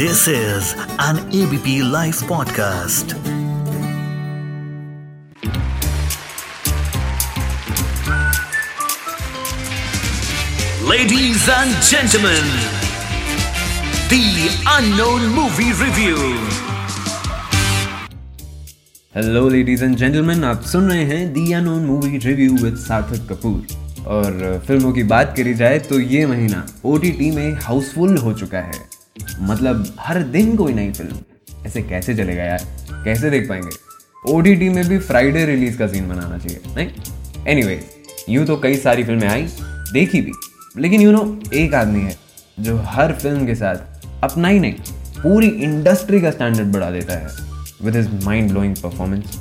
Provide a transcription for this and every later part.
This is an ABP Life podcast. Ladies and gentlemen, the unknown movie review. Hello ladies and gentleman आप सुन रहे हैं the unknown movie review with Sarthak Kapoor और फ़िल्मों की बात करी जाए तो ये महीना ओटीटी में हाउसफुल हो चुका है मतलब हर दिन कोई नई फ़िल्म ऐसे कैसे चलेगा यार? कैसे देख पाएँगे? ओडीटी में भी फ्राइडे रिलीज़ का सीन बनाना चाहिए नहीं एनी anyway, यूँ तो कई सारी फ़िल्में आई देखी भी। लेकिन यू नो एक आदमी है जो हर फ़िल्म के साथ अपना ही नहीं पूरी इंडस्ट्री का स्टैंडर्ड बढ़ा देता है with his mind blowing performance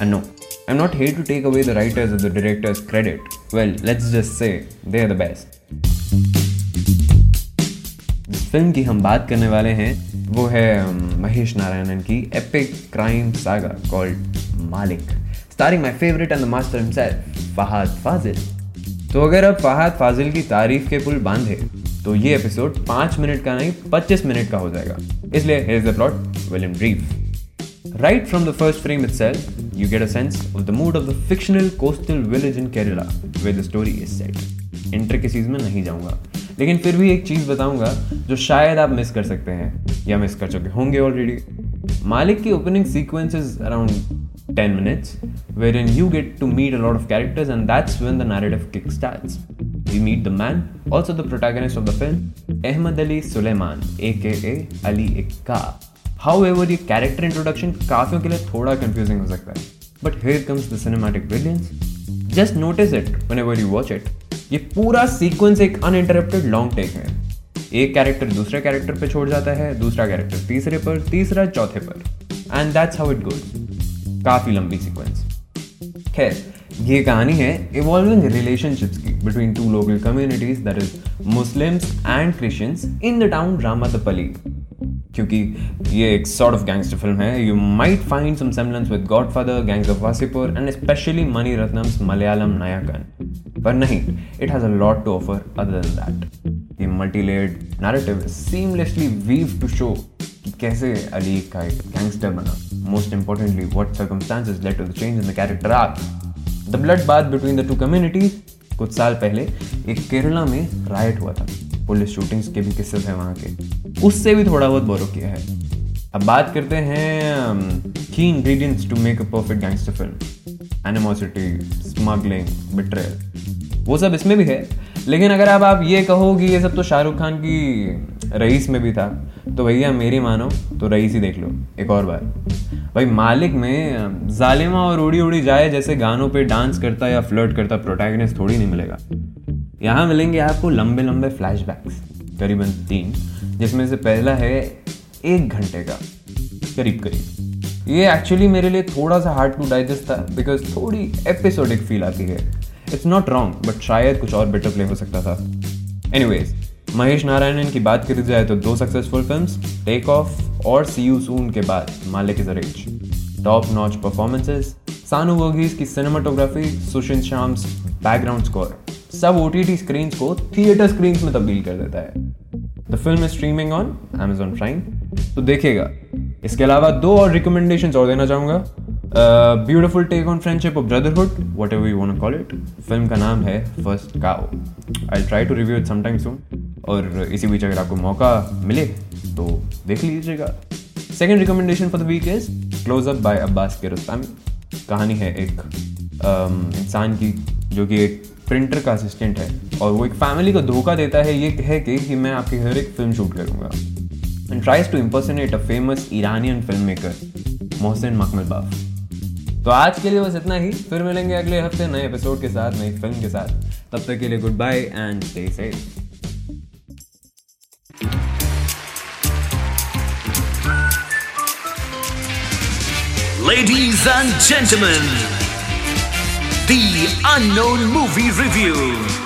and no I am not here to take away the writers और the directors credit well let's just say they are the best film की हम बात करने वाले हैं, वो है महेश नारायणन की epic crime saga called Malik. Starring my favourite and the master himself Fahadh Faasil तो अगर अब फहाद फाजिल की तारीफ़ के पुल बांधे तो ये एपिसोड पाँच मिनट का नहीं, पच्चीस मिनट का हो जाएगा। इसलिए here the plot will in brief right from the first frame itself, you get a sense of the mood of the fictional coastal village in Kerala, where the story is set intricacies में नहीं जाऊँगा। लेकिन फिर भी एक चीज़ बताऊँगा जो शायद आप मिस कर सकते हैं, या मिस कर चुके होंगे ऑलरेडी मालिक की opening sequence is around ten minutes wherein you get to meet a lot of characters and that's when the narrative kick starts we meet the man also the protagonist of the film Ahmad Ali Suleiman A K A Ali Ikka however ये character introduction काफियों के लिए थोड़ा confusing हो सकता है. But here comes the cinematic brilliance just notice it whenever you watch it ये पूरा सीक्वेंस एक अनइंटरप्टेड लॉन्ग टेक है। एक कैरेक्टर दूसरे कैरेक्टर पे छोड़ जाता है, दूसरा कैरेक्टर तीसरे पर, तीसरा चौथे पर। And that's how it goes काफ़ी लंबी सीक्वेंस खैर, ये कहानी है इवॉल्विंग रिलेशनशिप्स की। Between two local communities that is Muslims and Christians in the town Ramadapally क्योंकि ये एक सॉर्ट ऑफ़ गैंगस्टर फ़िल्म है। You might find some semblance with Godfather Gangs of Wasseypur and specially Mani Ratnam's Malayalam Nayakan पर नहीं it has a lot to offer other than that ये multi layered narrative seamlessly weave to show कि कैसे अली का एक gangster बना। Most importantly what circumstances led to the change in the character arc the blood bath between the two communities कुछ साल पहले, एक केरला में राइट हुआ था। पुलिस शूटिंग्स के भी किस्से थे वहाँ के। उससे भी थोड़ा बहुत बोरो किया है। अब बात करते हैं की ingredients to make a perfect gangster film animosity smuggling betrayal वो सब इसमें भी है। लेकिन अगर आप आप ये कहो कि ये सब तो शाहरुख खान की रईस में भी था तो भैया मेरी मानो तो रईस ही देख लो, एक और बार भाई मालिक में, जालिमा और उड़ी उड़ी जाए जैसे गानों पे डांस करता या फ्लर्ट करता प्रोटैगनिस्ट थोड़ी नहीं मिलेगा। यहाँ मिलेंगे आपको लंबे लंबे फ्लैशबैक्स करीबन तीन, जिसमें से पहला है एक घंटे का, करीब करीब। ये एक्चुअली मेरे लिए थोड़ा सा हार्ड टू डाइजेस्ट था बिकॉज़ थोड़ी एपिसोडिक फील आती है। इट्स नॉट रॉन्ग बट शायद कुछ और बेटर प्ले हो सकता था. एनीवेज महेश नारायणन की बात करी जाए तो दो सक्सेसफुल फिल्म्स टेक ऑफ़ और सी यू सून के बाद Malik is rich top notch performances Sanu Varghese की cinematography Sushin Shyam's background score सब ओ टी स्क्रीन को थिएटर स्क्रीन में तब्दील कर देता है. The film is streaming on Amazon Prime तो देखिएगा, इसके अलावा दो और रिकमेंडेशन और देना चाहूँगा. Beautiful take on friendship of brotherhood whatever you call it film का नाम है First Cow I try to review it sometime soon और इसी बीच अगर आपको मौका मिले तो देख लीजिएगा। Second recommendation for the week is close up by Abbas Kiarostami कहानी है एक um, इंसान की जो कि एक प्रिंटर का असिस्टेंट है। और वो एक फैमिली को धोखा देता है ये कह के कि मैं आपकी हर एक फ़िल्म शूट करूँगा। And tries to impersonate a famous Iranian film maker Mohsen Makhmalbaf तो आज के लिए बस इतना ही। फिर मिलेंगे अगले हफ़्ते नए एपिसोड के साथ नई फ़िल्म के साथ। तब तक के लिए goodbye and stay safe Ladies and gentlemen, the unknown movie review.